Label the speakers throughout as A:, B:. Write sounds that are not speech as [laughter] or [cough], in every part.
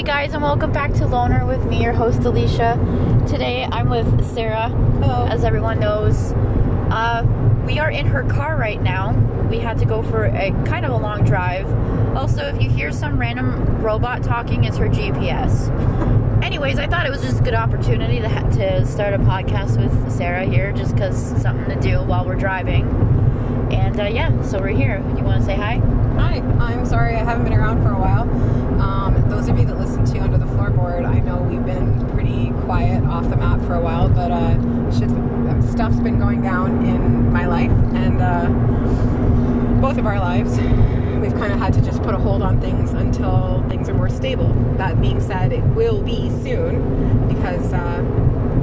A: Hey guys, and welcome back to Loner with me, your host Alicia. Today I'm with Sarah,
B: Hello.
A: as everyone knows. Uh, we are in her car right now. We had to go for a kind of a long drive. Also, if you hear some random robot talking, it's her GPS. [laughs] Anyways, I thought it was just a good opportunity to, ha- to start a podcast with Sarah here, just because something to do while we're driving. And uh, yeah, so we're here. You want to say hi?
B: Hi. I'm sorry I haven't been around for a while. Um, those of you that listen to Under the Floorboard, I know we've been pretty quiet off the map for a while, but uh, shit's, um, stuff's been going down in my life and uh, both of our lives. We've kind of had to just put a hold on things until things are more stable. That being said, it will be soon because uh,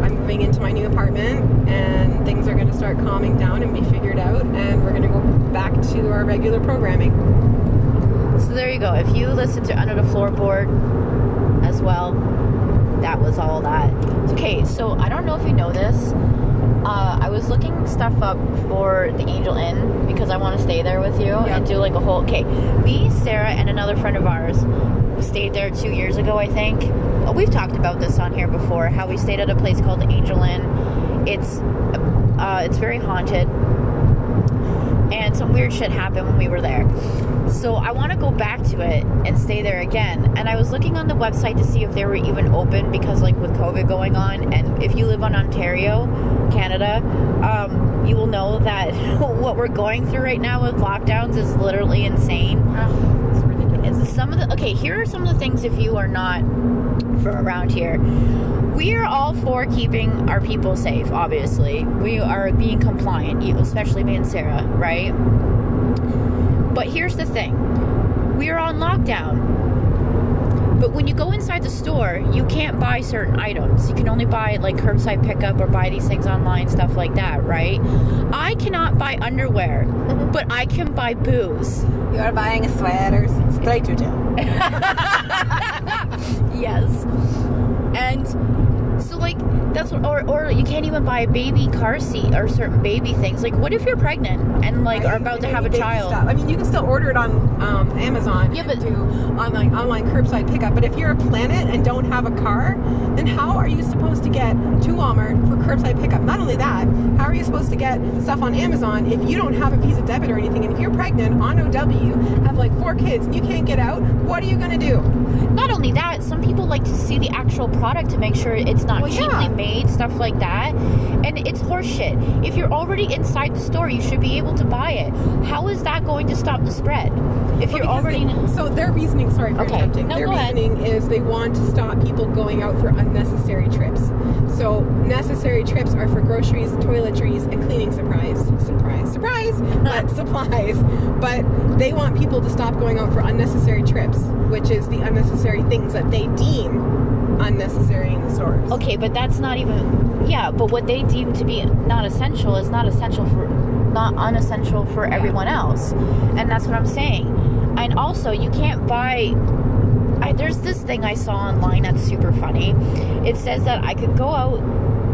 B: I'm moving into my new apartment and things are going to start calming down and be figured out, and we're going to go back to our regular programming.
A: So there you go. If you listen to Under the Floorboard as well, that was all that. Okay, so I don't know if you know this. Uh, I was looking stuff up for the Angel Inn because I want to stay there with you
B: Yeah.
A: and do like a whole. Okay, me, Sarah, and another friend of ours stayed there two years ago, I think. We've talked about this on here before. How we stayed at a place called the Angel Inn. It's uh, it's very haunted and some weird shit happened when we were there. So I want to go back to it and stay there again. And I was looking on the website to see if they were even open because, like, with COVID going on, and if you live on Ontario, Canada, um, you will know that [laughs] what we're going through right now with lockdowns is literally insane. And some of the okay, here are some of the things if you are not from around here. We are all for keeping our people safe, obviously. We are being compliant, especially me and Sarah, right? But here's the thing. We are on lockdown. But when you go inside the store, you can't buy certain items. You can only buy like curbside pickup or buy these things online, stuff like that, right? I cannot buy underwear, [laughs] but I can buy booze.
B: You are buying a sweater straight to jail. [laughs]
A: yes. And so like that's what or or you can't even buy a baby car seat or certain baby things. Like what if you're pregnant and like are about to have a child?
B: stuff. I mean, you can still order it on um, Amazon.
A: Yeah, but-
B: do online online curbside pickup. But if you're a planet and don't have a car, then how are you supposed to get to Walmart for curbside pickup? Not only that, how are you supposed to get stuff on Amazon if you don't have a Visa debit or anything? And if you're pregnant on OW, have like four kids, and you can't get out, what are you gonna do?
A: Not only that, some people like to see the actual product to make sure it's not
B: Well,
A: cheaply
B: yeah.
A: made, stuff like that. And it's horseshit. If you're already inside the store, you should be able to buy it. How is that going to stop the spread? If you're
B: Because
A: already
B: they- so their reasoning, sorry for
A: Okay.
B: interrupting.
A: No,
B: their
A: go ahead.
B: reasoning is they want to stop people going out for unnecessary trips. So necessary trips are for groceries, toiletries, and cleaning supplies. Surprise, surprise, [laughs] but supplies. But they want people to stop going out for unnecessary trips, which is the unnecessary things that they deem unnecessary in the stores.
A: Okay, but that's not even yeah, but what they deem to be not essential is not essential for not unessential for everyone else. And that's what I'm saying. And also, you can't buy I, there's this thing I saw online that's super funny. It says that I could go out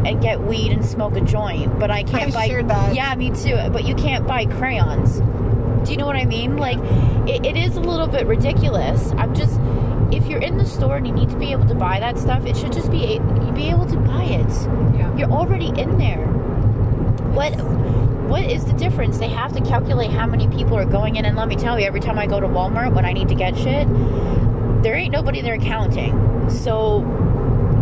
A: and get weed and smoke a joint, but I can't
B: I
A: buy. Yeah, me too. But you can't buy crayons. Do you know what I mean? Like it, it is a little bit ridiculous. I'm just if you're in the store and you need to be able to buy that stuff, it should just be you be able to buy it.
B: Yeah.
A: You're already in there. What what is the difference? They have to calculate how many people are going in and let me tell you, every time I go to Walmart when I need to get shit, there ain't nobody there counting. So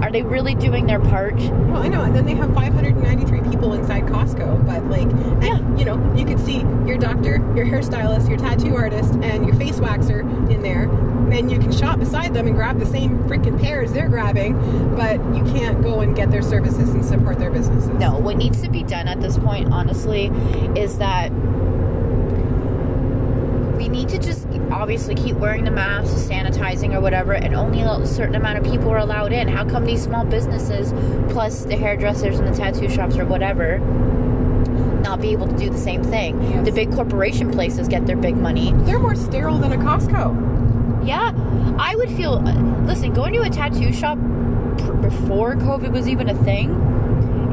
A: are they really doing their part?
B: Well, I know, and then they have 593 people inside Costco, but like, and,
A: Yeah.
B: you know, you could see your doctor, your hairstylist, your tattoo artist, and your face waxer in there, and you can shop beside them and grab the same freaking pairs they're grabbing, but you can't go and get their services and support their businesses.
A: No, what needs to be done at this point, honestly, is that we need to just obviously keep wearing the masks, sanitizing or whatever, and only a certain amount of people are allowed in. How come these small businesses, plus the hairdressers and the tattoo shops or whatever, not be able to do the same thing?
B: Yes.
A: The big corporation places get their big money.
B: They're more sterile than a Costco.
A: Yeah, I would feel. Listen, going to a tattoo shop pr- before COVID was even a thing,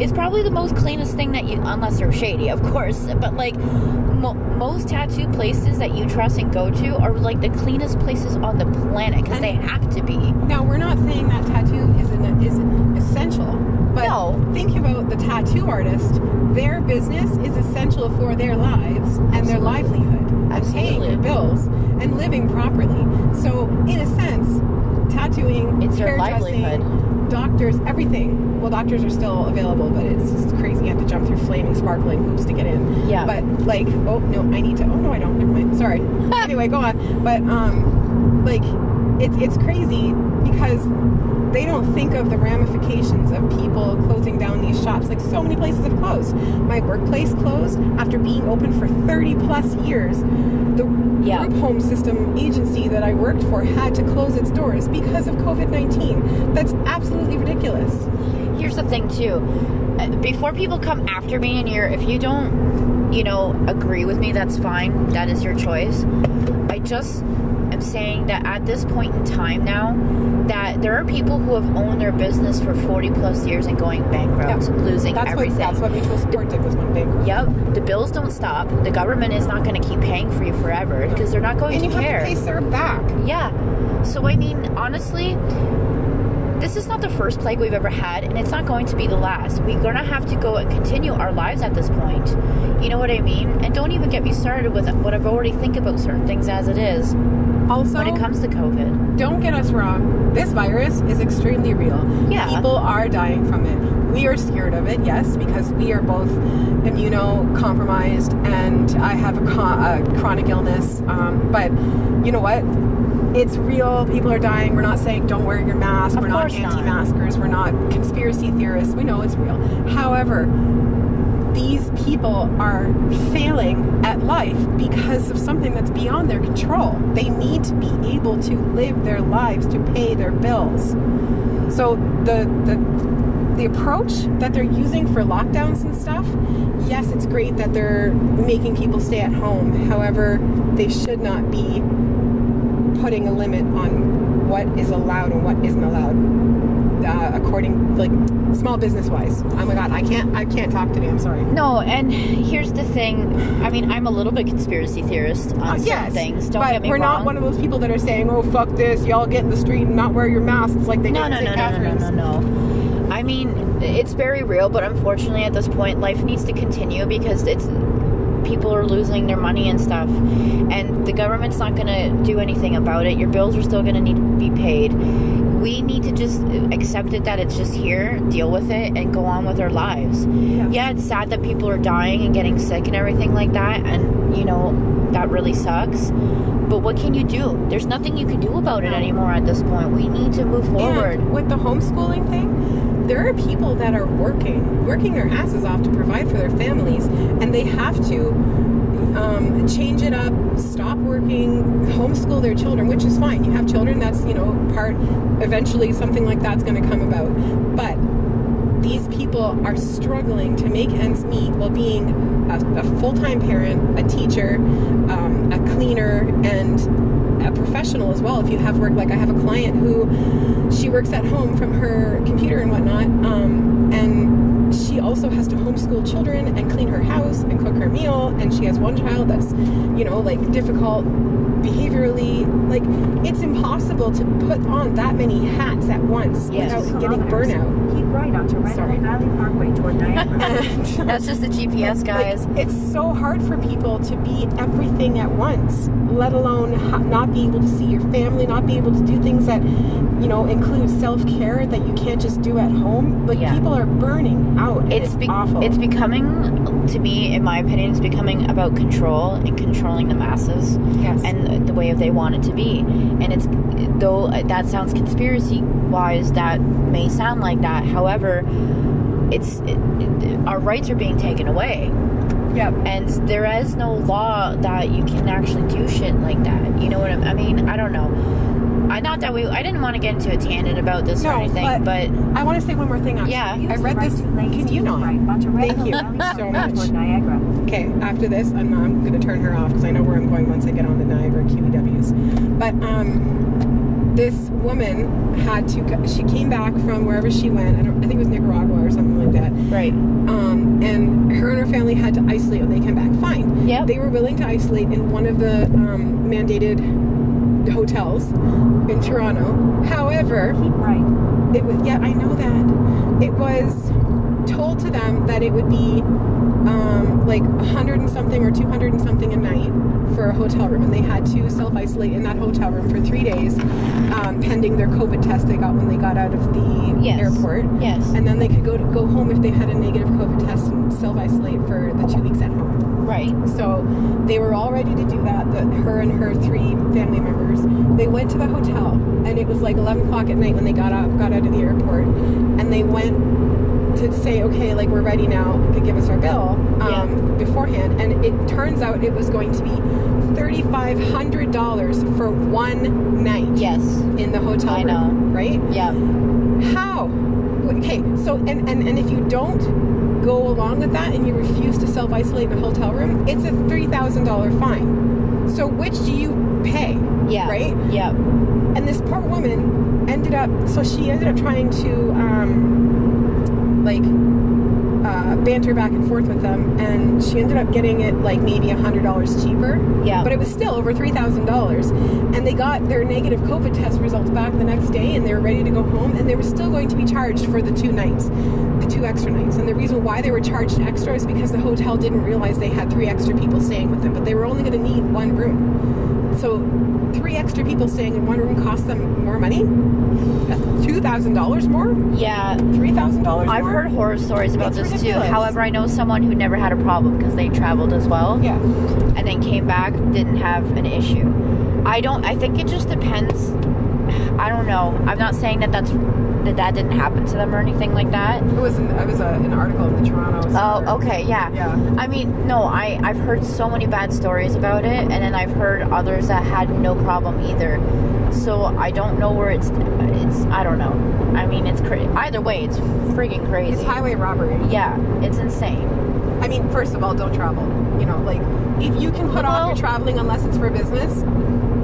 A: is probably the most cleanest thing that you, unless they're shady, of course. But like mo- most tattoo places that you trust and go to are like the cleanest places on the planet because they have to be.
B: Now we're not saying that tattoo is an, is essential, but
A: No.
B: think about the tattoo artist. Their business is essential for their lives and their livelihood, and paying
A: Absolutely.
B: bills and living properly. So, in a sense, tattooing,
A: It's
B: hairdressing,
A: livelihood.
B: doctors, everything. Well, doctors are still available, but it's just crazy. You have to jump through flaming, sparkling hoops to get in.
A: Yeah.
B: But like, oh no, I need to. Oh no, I don't. Never mind. Sorry. [laughs] anyway, go on. But um, like, it's it's crazy because they don't think of the ramifications of people closing down these shops. Like so many places have closed. My workplace closed after being open for 30 plus years. The
A: Yeah.
B: group home system agency that I worked for had to close its doors because of COVID 19. That's absolutely ridiculous.
A: Here's the thing too. Uh, Before people come after me and you're if you don't, you know, agree with me, that's fine. That is your choice. I just am saying that at this point in time now that there are people who have owned their business for 40 plus years and going bankrupt,
B: Yeah.
A: losing
B: That's
A: everything.
B: what that's what mutual support did was one bankrupt.
A: Yep, the bills don't stop. The government is not going to keep paying for you forever because they're not going
B: And
A: to
B: you have
A: care.
B: to pay CERB back.
A: Yeah. So I mean, honestly, this is not the first plague we've ever had, and it's not going to be the last. We're gonna have to go and continue our lives at this point. You know what I mean? And don't even get me started with what I've already think about certain things as it is
B: Also,
A: when it comes to COVID.
B: don't get us wrong. This virus is extremely real.
A: Yeah.
B: People are dying from it. We are scared of it, yes, because we are both immunocompromised and I have a, co- a chronic illness. Um, but you know what? It's real. People are dying. We're not saying don't wear your mask.
A: Of
B: We're not
A: not.
B: anti-maskers. We're not conspiracy theorists. We know it's real. However, these people are failing at life because of something that's beyond their control. They need to be able to live their lives to pay their bills. So the the the approach that they're using for lockdowns and stuff, yes, it's great that they're making people stay at home. However, they should not be putting a limit on what is allowed and what isn't allowed uh, according like small business wise oh my god i can't i can't talk today i'm sorry
A: No, and here's the thing. I mean, I'm a little bit conspiracy theorist on
B: Uh, yes,
A: things. Don't
B: but
A: get me
B: we're
A: wrong.
B: not one of those people that are saying, "Oh fuck this, y'all get in the street and not wear your masks," like they
A: no,
B: did
A: no,
B: in
A: no,
B: St.
A: no, no, no, no, no. I mean, it's very real, but unfortunately, at this point, life needs to continue because it's people are losing their money and stuff, and the government's not going to do anything about it. Your bills are still going to need to be paid. We need to just accept it that it's just here, deal with it, and go on with our lives.
B: Yeah.
A: Yeah, it's sad that people are dying and getting sick and everything like that, and you know that really sucks. But what can you do? There's nothing you can do about it anymore at this point. We need to move forward.
B: And with the homeschooling thing, there are people that are working, working their asses off to provide for their families, and they have to um, change it up, stop working, homeschool their children, which is fine. You have children, that's, you know, part, eventually something like that's going to come about. But these people are struggling to make ends meet while being a, a full-time parent, a teacher, um, a cleaner, and a professional as well. If you have work, like I have a client who she works at home from her computer and whatnot, um, and she also has to homeschool children and clean her house and cook her meal. And she has one child that's, you know, like difficult behaviorally. Like it's impossible to put on that many hats at once
A: Yes.
B: without getting burnout.
C: Keep right onto Red Hill
B: Sorry.
C: Valley Parkway toward [laughs] Niagara.
A: That's just the GPS, guys.
B: like, it's so hard for people to be everything at once, let alone ha- not be able to see your family, not be able to do things that, you know, include self care that you can't just do at home. Like
A: Yeah.
B: people are burning out.
A: it's
B: It's,
A: be-
B: awful.
A: it's becoming to me in my opinion it's becoming about control and controlling the masses
B: yes.
A: and the way they want it to be. And it's though uh, that sounds conspiracy wise that may sound like that. However it's it, it- our rights are being taken away.
B: Yep.
A: and there is no law that you can actually do shit like that. You know what i I mean? I don't know i not that we i didn't want to get into a tangent about this or anything
B: but-
A: but
B: I want to say one more thing. Actually.
A: Yeah.
B: I read this. Can you not? Thank you so much.
C: Niagara.
B: Okay, after this, I'm, I'm going to turn her off because I know where I'm going once I get on the Niagara QEWs. But um, this woman had to. She came back from wherever she went. I, don't, I think it was Nicaragua or something like that.
A: Right.
B: Um, and her and her family had to isolate when they came back. Fine.
A: Yep.
B: They were willing to isolate in one of the um, mandated hotels in Toronto. However,
C: Keep right.
B: it was yeah i know that it was told to them that it would be um, like a hundred and something or 200 and something a night for a hotel room and they had to self-isolate in that hotel room for three days um, pending their covid test they got when they got out of the
A: Yes.
B: airport
A: Yes.
B: and then they could go to go home if they had a negative covid test and self-isolate for the two weeks at home
A: Right.
B: so they were all ready to do that. The, her and her three family members. They went to the hotel, and it was like 11 o'clock at night when they got up, got out of the airport, and they went to say, okay, like we're ready now. Could give us our bill um, beforehand, and it turns out it was going to be thirty-five hundred dollars for one night
A: Yes.
B: in the hotel
A: I
B: room, right?
A: Yeah.
B: How? Okay, so and, and and if you don't go along with that and you refuse to self isolate in a hotel room, it's a three thousand dollar fine. So which do you pay?
A: Yeah.
B: Right.
A: Yep.
B: And this poor woman ended up. So she ended up trying to um, like uh, banter back and forth with them, and she ended up getting it like maybe a hundred dollars cheaper.
A: Yeah.
B: But it was still over three thousand dollars, and they got their negative COVID test results back the next day, and they were ready to go home, and they were still going to be charged for the two nights, the two extra nights. And the reason why they were charged extra is because the hotel didn't realize they had three extra people staying with them, but they were only going to need one room. So three extra people staying in one room cost them more money. Two thousand dollars more,
A: Yeah.
B: three thousand dollars.
A: I've heard horror stories about
B: It's
A: this
B: ridiculous.
A: too. However, I know someone who never had a problem because they traveled as well.
B: Yeah.
A: and then came back didn't have an issue i don't i think it just depends [sighs] i don't know i'm not saying that that's that that didn't happen to them or anything like that
B: It was an, it was a, an article in the Toronto.
A: Oh okay yeah
B: Yeah.
A: i mean no i i've heard so many bad stories about it and then i've heard others that had no problem either so i don't know where it's it's i don't know i mean it's crazy either way it's freaking crazy
B: It's highway robbery.
A: yeah it's insane
B: I mean, first of all, don't travel. You know, like if you can put off your traveling unless it's for business,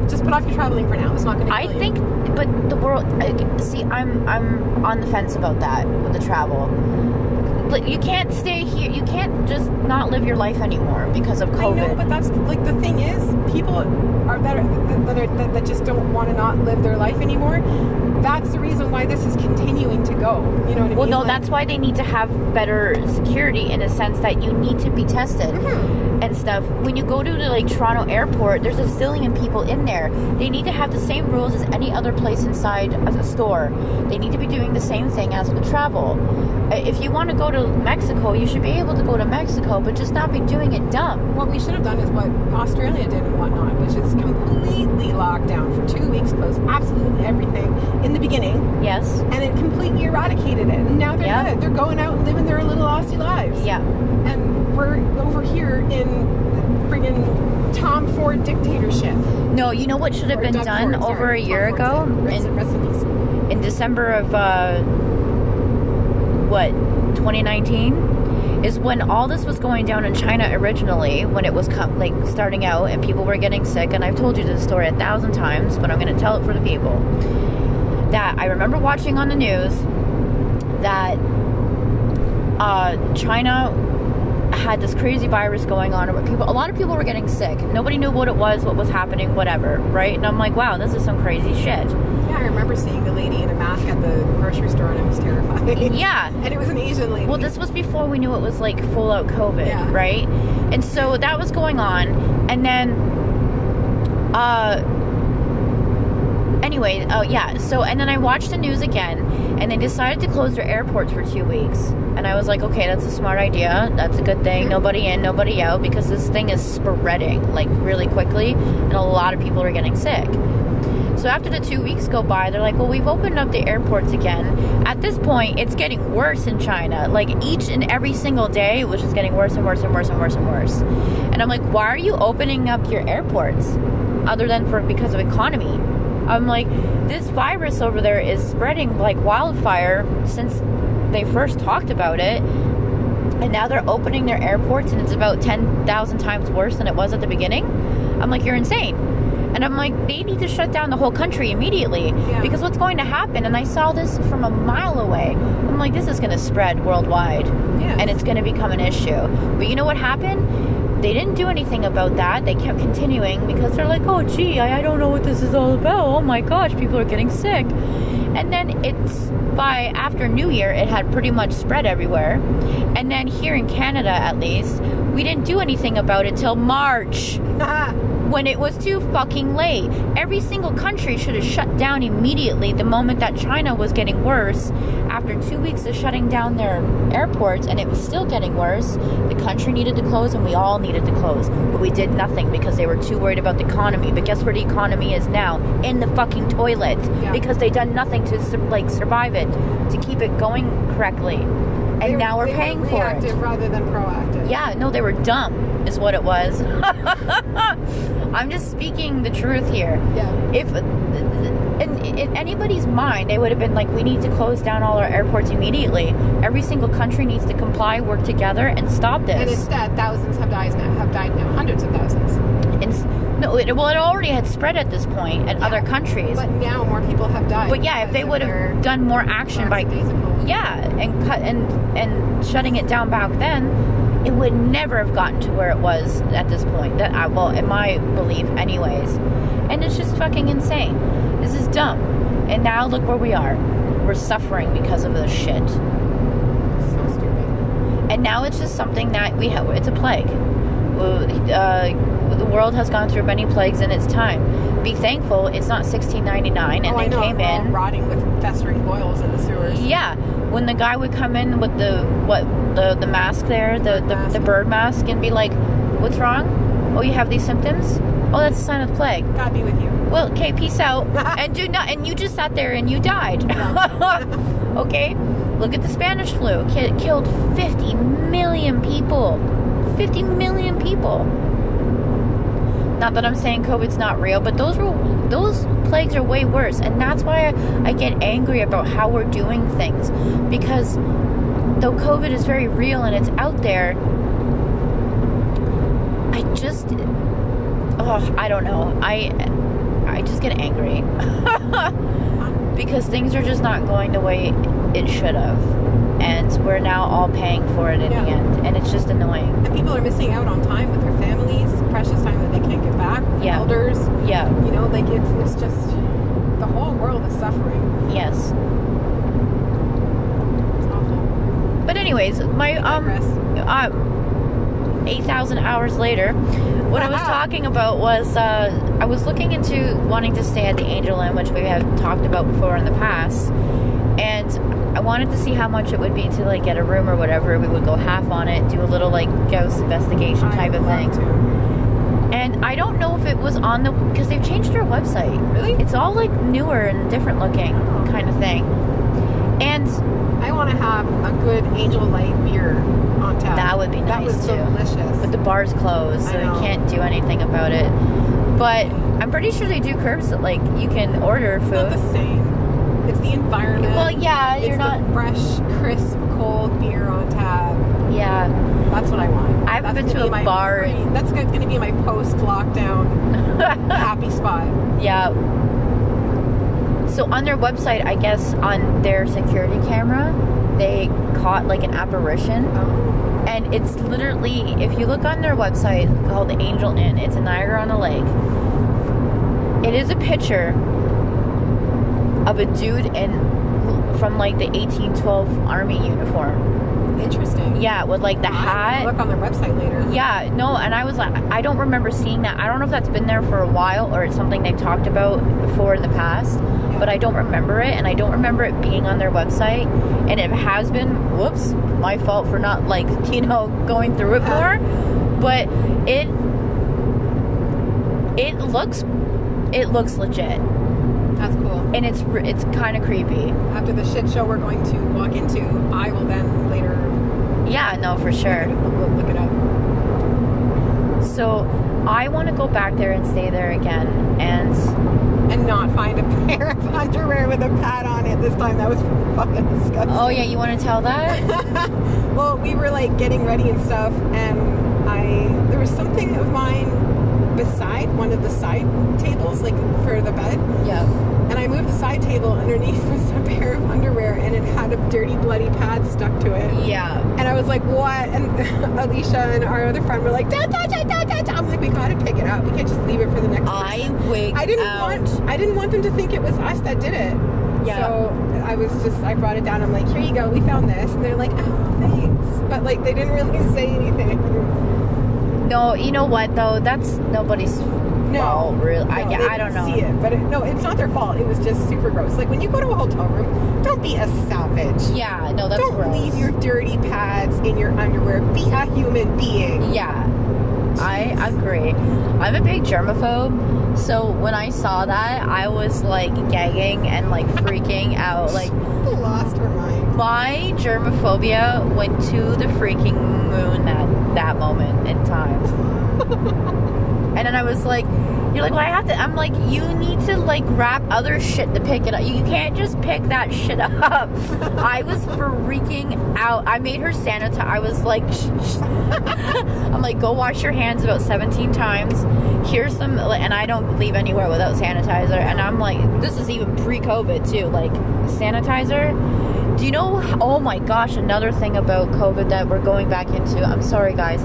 B: just put off your traveling for now. It's not going to.
A: I think, but the world. I- See, I'm I'm on the fence about that with the travel. Like, you can't stay here. You can't just not live your life anymore because of COVID.
B: I know, but that's like the thing is, people are are that, are, that just don't want to not live their life anymore. That's the reason why this is continuing to go. You know what I
A: well,
B: mean?
A: no,
B: Like-
A: that's why they need to have better security in a sense that you need to be tested
B: Mhm.
A: and stuff. When you go to the like Toronto airport, there's a zillion people in there. They need to have the same rules as any other place inside a store. They need to be doing the same thing as with travel. Uh, If you want to go to Mexico, you should be able to go to Mexico, but just not be doing it dumb.
B: What we should have done is what Australia did and whatnot, which is completely locked down for two weeks, closed absolutely everything in the beginning,
A: Yes.
B: and it completely eradicated it. And now they're
A: Yeah.
B: good. They're going out and living their little Aussie lives.
A: Yeah.
B: And we're over here in friggin' Tom Ford dictatorship.
A: No, you know what should have
B: Or
A: been
B: Doug
A: done
B: Ford,
A: over
B: sorry.
A: a year
B: Tom
A: ago? In
B: in
A: December of uh, what 2019 is when all this was going down in China originally when it was like starting out and people were getting sick and I've told you this story a thousand times but I'm going to tell it for the people that I remember watching on the news that uh, China had this crazy virus going on and people a lot of people were getting sick. Nobody knew what it was what was happening whatever right? And I'm like wow this is some crazy shit.
B: Yeah, I remember seeing the lady in a mask at the grocery store and I [laughs]
A: yeah
B: And it was an Asian lady.
A: Well, this was before we knew it was like full out COVID,
B: Yeah.
A: right? And so that was going on, and then, uh, anyway, oh yeah. So and then I watched the news again, and they decided to close their airports for two weeks, and I was like, okay, that's a smart idea. That's a good thing. Nobody in, nobody out, because this thing is spreading like really quickly, and a lot of people are getting sick. So after the two weeks go by, they're like, well, we've opened up the airports again. At this point, it's getting worse in China. Like each and every single day, it was just getting worse and worse and worse and worse and worse. And I'm like, why are you opening up your airports other than for because of economy? I'm like, this virus over there is spreading like wildfire since they first talked about it. And now they're opening their airports and it's about 10,000 times worse than it was at the beginning. I'm like, you're insane. And I'm like, they need to shut down the whole country immediately
B: Yeah.
A: because what's going to happen? And I saw this from a mile away. I'm like, this is going to spread worldwide
B: Yes.
A: and it's going to become an issue. But you know what happened? They didn't do anything about that. They kept continuing because they're like, oh, gee, I, I don't know what this is all about. Oh my gosh, people are getting sick. And then it's by after New Year, it had pretty much spread everywhere. And then here in Canada, at least, we didn't do anything about it till March [laughs] when it was too fucking late. Every single country should have shut down immediately the moment that China was getting worse. After two weeks of shutting down their airports and it was still getting worse, the country needed to close and we all needed to close. But we did nothing because they were too worried about the economy. But guess where the economy is now? In the fucking toilet.
B: Yeah.
A: Because they done nothing to like survive it, to keep it going correctly. And now we're
B: they were
A: paying for it.
B: rather than proactive.
A: Yeah, no, they were dumb, is what it was. [laughs] I'm just speaking the truth here.
B: Yeah.
A: If in, in anybody's mind, they would have been like, we need to close down all our airports immediately. Every single country needs to comply, work together, and stop this.
B: And instead, thousands have died now. Have died now. Hundreds of thousands.
A: And no, it, well, it already had spread at this point at
B: Yeah,
A: other countries.
B: But now more people have died.
A: But yeah, if they would have done more action by yeah and cut and and shutting it down back then it would never have gotten to where it was at this point that I, well in my belief anyways. And it's just fucking insane. This is dumb. And now look where we are. We're suffering because of this shit.
B: So stupid.
A: and now it's just something that we have it's a plague. Uh, the world has gone through many plagues in its time be thankful it's not 1699 and
B: oh,
A: they came in
B: rotting with festering boils in the sewers.
A: Yeah, when the guy would come in with the what the the mask there, the the,
B: Mask.
A: the bird mask, and be like, "What's wrong? Oh, you have these symptoms? Oh, that's a sign of the plague.
B: God be with you.
A: Well, okay, peace out, [laughs] and do not. And you just sat there and you died. [laughs] okay, look at the Spanish flu. Ki- killed 50 million people. 50 million people. Not that I'm saying COVID's not real, but those were those plagues are way worse, and that's why I, I get angry about how we're doing things. Because though COVID is very real and it's out there, I just oh I don't know. I I just get angry. [laughs] Because things are just not going the way it should have, and we're now all paying for it in
B: Yeah.
A: the end, and it's just annoying.
B: And people are missing out on time with their families, precious time that they can't get back. with
A: Yeah.
B: Elders.
A: Yeah.
B: You know, like it's it's just the whole world is suffering.
A: Yes.
B: It's awful.
A: But anyways, my um um, 8,000 hours later, what I was [laughs] talking about was uh, I was looking into wanting to stay at the Angel Inn, which we have talked about before in the past. And I wanted to see how much it would be to like get a room or whatever. We would go half on it, do a little like ghost investigation type of thing. And I don't know if it was on the because they've changed their website.
B: Really?
A: It's all like newer and different looking oh. kind of thing. And
B: I want to have a good Angel Light beer on tap.
A: That would be
B: That
A: nice,
B: was
A: too.
B: delicious.
A: but the bar's closed, so you can't do anything about it. But I'm pretty sure they do curbs that like you can order
B: it's not
A: food.
B: the same. It's the environment.
A: Well, yeah,
B: it's
A: you're not.
B: fresh, crisp, cold beer on tap.
A: Yeah,
B: That's what I want.
A: I haven't
B: That's
A: been to
B: gonna
A: a
B: my
A: bar
B: That's going to be my post-lockdown [laughs] happy spot.
A: yeah. So on their website, I guess on their security camera, they caught like an apparition.
B: Oh.
A: and it's literally if you look on their website called the Angel Inn, it's in Niagara on the Lake. It is a picture of a dude in from like the 1812 army uniform.
B: Interesting.
A: Yeah, with like the hat.
B: Look on their website later.
A: Yeah, no, and I was like, I don't remember seeing that. I don't know if that's been there for a while or it's something they've talked about before in the past, but I don't remember it, and I don't remember it being on their website. And it has been, whoops, my fault for not like [laughs] you know going through it more. But it it looks it looks legit. And it's it's kind of creepy.
B: After the shit show we're going to walk into, I will then later
A: Yeah, no, for sure.
B: look, look it up.
A: So I want to go back there and stay there again, and
B: And not find a [laughs] pair of underwear with a pad on it this time. That was fucking disgusting.
A: oh yeah, you want to tell that? [laughs]
B: well, we were like getting ready and stuff, and I there was something of mine beside one of the side tables, like for the bed.
A: Yeah.
B: And I moved the side table. Underneath [laughs] was a pair of underwear, and it had a dirty, bloody pad stuck to it.
A: Yeah.
B: And I was like, what? And [laughs] Alicia and our other friend were like, da, da, da, da, da, da. I'm like, we gotta pick it up. We can't just leave it for the next
A: I
B: I didn't
A: out.
B: want I didn't want them to think it was us that did it.
A: Yeah.
B: So I was just I brought it down. I'm like, here you go. We found this. And they're like, oh, thanks. But like they didn't really [laughs] say anything.
A: No, you know what though? That's nobody's fault. Really, I,
B: no,
A: yeah,
B: they
A: I don't know.
B: See it, but it, no, it's not their fault. It was just super gross. Like when you go to a hotel room, don't be a savage.
A: Yeah, no, that's
B: don't
A: gross.
B: leave your dirty pads in your underwear. Be a human being.
A: Yeah, I agree. I'm a big germaphobe, so when I saw that, I was like gagging and like freaking out. [laughs] Like
B: Lost her mind.
A: my germophobia went to the freaking moon that that moment in time. [laughs] and then I was like, "You're like, well, I have to." I'm like, "You need to like wrap other shit to pick it up. You can't just pick that shit up." [laughs] I was freaking out. I made her sanitize. I was like, shh, shh. [laughs] "I'm like, go wash your hands about 17 times. Here's some," and I don't leave anywhere without sanitizer. And I'm like, this is even pre-COVID too. Like sanitizer. Do you know? Oh my gosh! Another thing about COVID that we're going back into. I'm sorry, guys.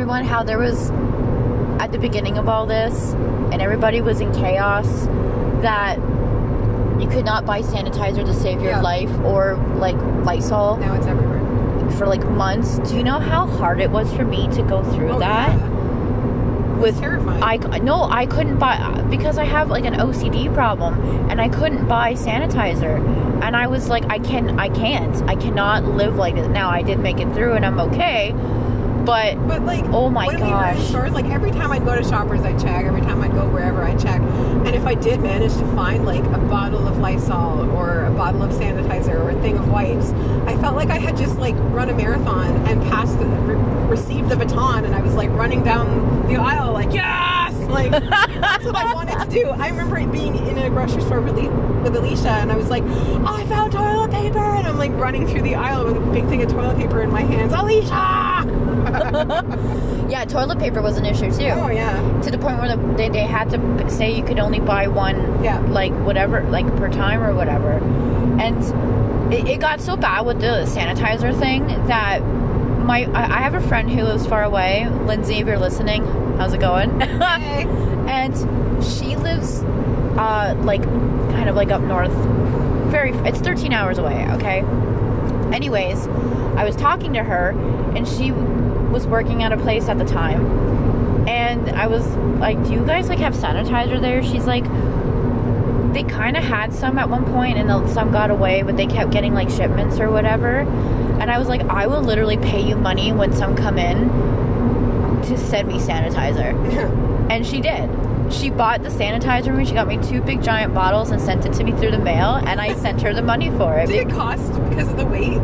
A: Everyone how there was at the beginning of all this, and everybody was in chaos that you could not buy sanitizer to save your
B: Yeah.
A: life or like Lysol
B: Now it's everywhere.
A: for like months. Do you know how hard it was for me to go through
B: Oh,
A: that?
B: yeah.
A: With
B: terrifying.
A: I no, I couldn't buy because I have like an OCD problem, and I couldn't buy sanitizer. And I was like, I can, I can't, I cannot live like this. Now I did make it through, and I'm okay. But
B: But like,
A: Oh my
B: when we were in
A: gosh.
B: stores, like every time I'd go to Shoppers, I'd check. Every time I'd go wherever, I check. And if I did manage to find like a bottle of Lysol or a bottle of sanitizer or a thing of wipes, I felt like I had just like run a marathon and passed the, re- received the baton, and I was like running down the aisle, like yes, like that's what I wanted to do. I remember being in a grocery store with, Le- with Alicia, and I was like, I found toilet paper, and I'm like running through the aisle with a big thing of toilet paper in my hands. Alicia. [laughs]
A: yeah, toilet paper was an issue too.
B: Oh yeah.
A: To the point where the, they, they had to say you could only buy one,
B: Yeah.
A: like whatever, like per time or whatever. And it, it got so bad with the sanitizer thing that my I, I have a friend who lives far away. Lindsay, if you're listening, how's it going?
B: Hey. [laughs]
A: and she lives uh like kind of like up north very it's 13 hours away okay anyways i was talking to her and she was working at a place at the time and i was like do you guys like have sanitizer there she's like they kind of had some at one point and then some got away but they kept getting like shipments or whatever and i was like i will literally pay you money when some come in to send me sanitizer [laughs] and she did. She bought the sanitizer and she got me two big giant bottles and sent it to me through the mail and I sent her the money for it.
B: Did it cost because of the weight?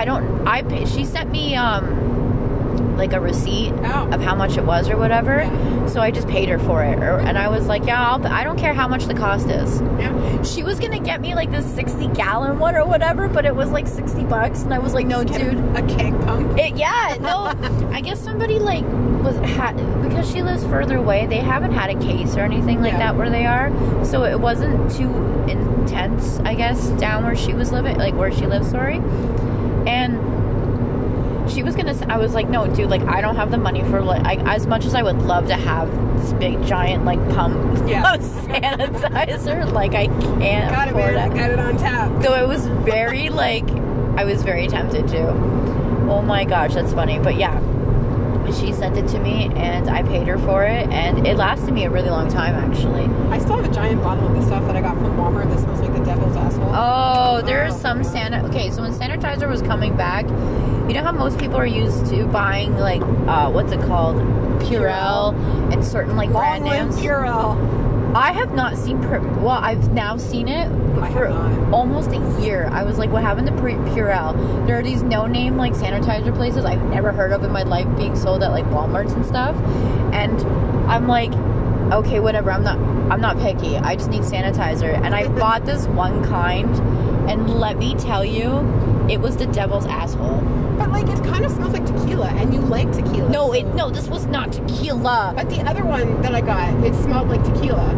A: I don't I pay, she sent me um like a receipt
B: Oh.
A: of how much it was or whatever.
B: Yeah.
A: So I just paid her for it. Or, and I was like, "Yeah, I'll, I don't care how much the cost is."
B: Yeah.
A: She was going to get me like this 60 gallon one or whatever, but it was like 60 bucks and I was like, "No, dude,
B: A keg pump.
A: It, yeah, no. I guess somebody like was had because she lives further away. They haven't had a case or anything like
B: Yeah.
A: that where they are, so it wasn't too intense. I guess down where she was living, like where she lives. Sorry, and she was gonna. I was like, no, dude. Like, I don't have the money for like I, as much as I would love to have this big giant like pump [laughs]
B: Yeah.
A: of sanitizer. Like, I can't
B: Got it,
A: afford
B: man.
A: it.
B: Got it on tap.
A: So it was very like I was very tempted to. Oh my gosh, that's funny. But yeah, she sent it to me and I paid her for it and it lasted me a really long time actually.
B: I still have a giant bottle of the stuff that I got from Walmart that smells like the devil's asshole.
A: Oh, there's
B: Oh.
A: some san. Okay, so when sanitizer was coming back, you know how most people are used to buying like uh, what's it called, Purell, and certain like brand
B: Long live
A: names.
B: Purell.
A: I have not seen. Pur- well, I've now seen it for almost a year. I was like, what happened to Pur- Purell? There are these no-name like sanitizer places I've never heard of in my life being sold at like WalMarts and stuff, and I'm like, okay, whatever. I'm not. I'm not picky. I just need sanitizer, and I [laughs] bought this one kind, and let me tell you, it was the devil's asshole.
B: But like it kind of smells like tequila, and you like tequila.
A: No, it no, this was not tequila.
B: But the other one that I got, it smelled like tequila.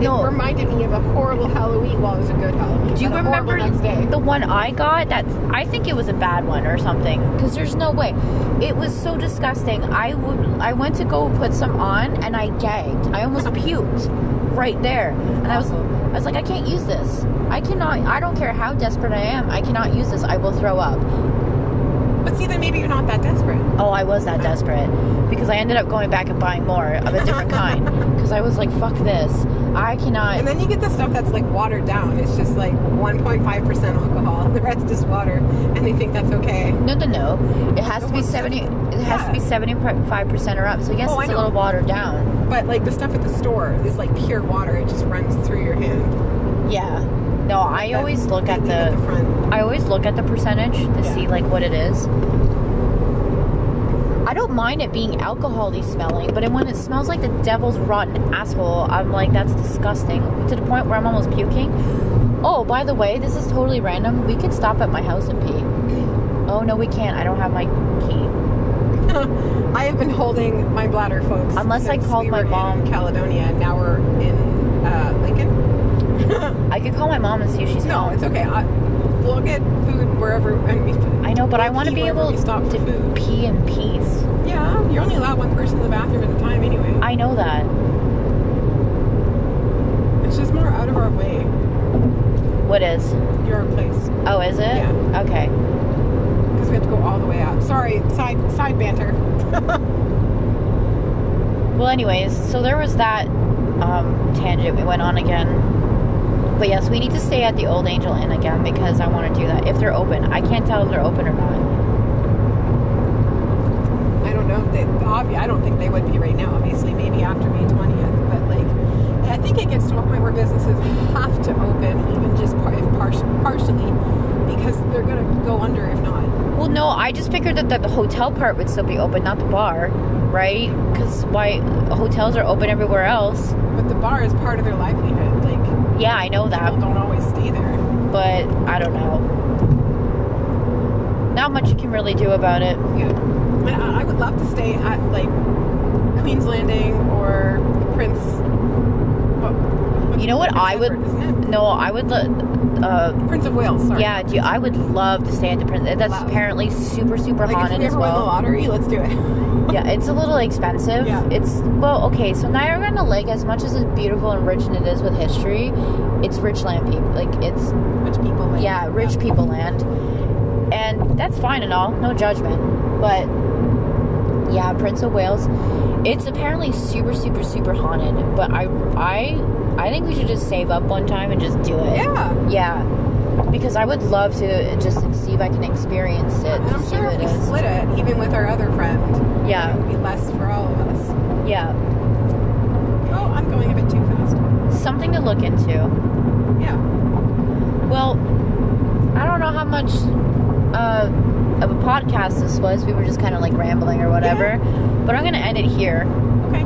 A: No.
B: It reminded me of a horrible Halloween. Well, it was a good Halloween.
A: Do you
B: but a horrible
A: remember the one I got? That I think it was a bad one or something. Because there's no way. It was so disgusting. I would. I went to go put some on and I gagged. I almost [laughs] puked right there. And I was. I was like, I can't use this. I cannot. I don't care how desperate I am. I cannot use this. I will throw up.
B: But see, then maybe you're not that desperate.
A: Oh, I was that desperate because I ended up going back and buying more of a different [laughs] kind. Because I was like, fuck this. I cannot.
B: And then you get the stuff that's like watered down. It's just like 1.5% alcohol. The rest is water, and they think that's okay.
A: No, no, no. It has to be seventy. It has to be seventy-five percent or up. So yes,
B: Oh,
A: it's a little watered down.
B: But like the stuff at the store is like pure water. It just runs through your hand.
A: Yeah. No, I always look at the.
B: front.
A: I always look at the percentage to
B: Yeah.
A: see like what it is. I don't mind it being alcohol-y smelling, but when it smells like the devil's rotten asshole, I'm like, that's disgusting. To the point where I'm almost puking. Oh, by the way, this is totally random. We could stop at my house and pee. Oh no, we can't. I don't have my key. [laughs]
B: I have been holding my bladder, folks.
A: Unless I called
B: we
A: my
B: were
A: mom.
B: in Caledonia, and now we're in uh, Lincoln.
A: I could call my mom and see if she's
B: no,
A: home.
B: it's okay. I, we'll get food wherever. I, mean,
A: I know, but I want to be able to
B: food.
A: pee in peace.
B: Yeah, you're only allowed one person in the bathroom at a time anyway.
A: I know that.
B: it's just more out of our way.
A: What is?
B: Your place
A: Oh, is it?
B: Yeah.
A: Okay.
B: because we have to go all the way out. Sorry, side side banter. [laughs]
A: Well, anyways, so there was that um, tangent we went on again. But yes, we need to stay at the Old Angel Inn again because I want to do that if they're open. I can't tell if they're open or not.
B: I don't know if they. Obvi- I don't think they would be right now. Obviously, maybe after May twentieth. But like, I think it gets to a point where businesses have to open, even just par- if par- partially, because they're gonna go under if not.
A: Well, no, I just figured that, that the hotel part would still be open, not the bar, right? Because why hotels are open everywhere else.
B: But the bar is part of their livelihood.
A: Yeah, I know that,
B: people don't always stay there.
A: but I don't know. Not much you can really do about it.
B: Yeah, I, I would love to stay at like Queen's Landing or Prince. What,
A: You know what
B: Prince
A: I would- No, I would. lo- Uh.
B: Prince of Wales. Sorry.
A: yeah, dude, I would love to stay at the Prince. That's
B: Wow.
A: apparently super, super
B: Like if
A: haunted
B: we
A: as
B: ever win the
A: well.
B: lottery, let's do it. [laughs]
A: Yeah, it's a little expensive.
B: Yeah.
A: It's well, okay. So Niagara on the Lake, as much as it's beautiful and rich and it is with history, it's rich land people. Like it's
B: Rich people. Like,
A: yeah, rich people land, and that's fine and all, no judgment. But yeah, Prince of Wales, it's apparently super, super, super haunted. But I, I, I think we should just save up one time and just do it.
B: Yeah.
A: Yeah, because I would love to just see if I can experience it.
B: And I'm sure if
A: it
B: we
A: is.
B: split it, even with our other friend,
A: Yeah.
B: it would be less for all of us.
A: Yeah,
B: Oh, I'm going a bit too fast.
A: something to look into.
B: Yeah.
A: Well, I don't know how much uh, of a podcast this was. We were just kind of like rambling or whatever. Yeah. But I'm going to end it here.
B: Okay.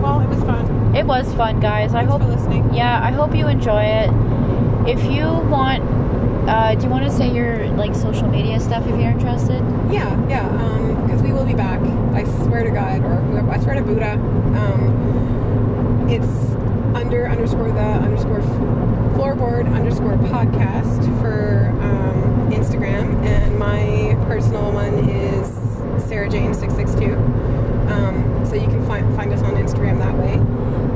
B: Well, it was fun.
A: It was fun, guys. I
B: Thanks
A: hope.
B: for listening.
A: Yeah, I hope you enjoy it. If you want, uh, do you want to say your like social media stuff if you're interested?
B: Yeah, yeah. Because we will be back. I swear to God, or whoever, I swear to Buddha. Um, it's under underscore the underscore floorboard underscore podcast for um, Instagram, and my personal one is Sarah Jane six six two. Um, so you can find find us on Instagram that way.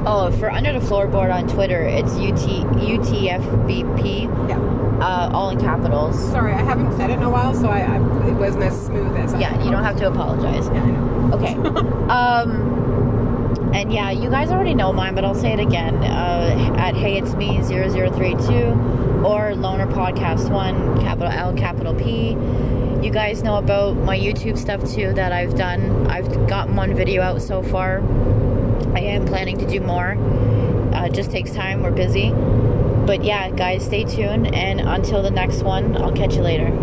A: Oh, for under the floorboard on Twitter, it's UT UTFBP,
B: Yeah.
A: uh, all in capitals.
B: Sorry, I haven't said it in a while, so I, I it wasn't as smooth as. I
A: Yeah, you don't have to apologize.
B: Yeah, I know.
A: Okay. [laughs] um, and yeah, you guys already know mine, but I'll say it again. Uh, at Hey It's Me 0032 or Loner Podcast 1, capital L, capital P. You guys know about my YouTube stuff too that I've done. I've gotten one video out so far. I am planning to do more. Uh, it just takes time. We're busy. But yeah, guys, stay tuned. And until the next one, I'll catch you later.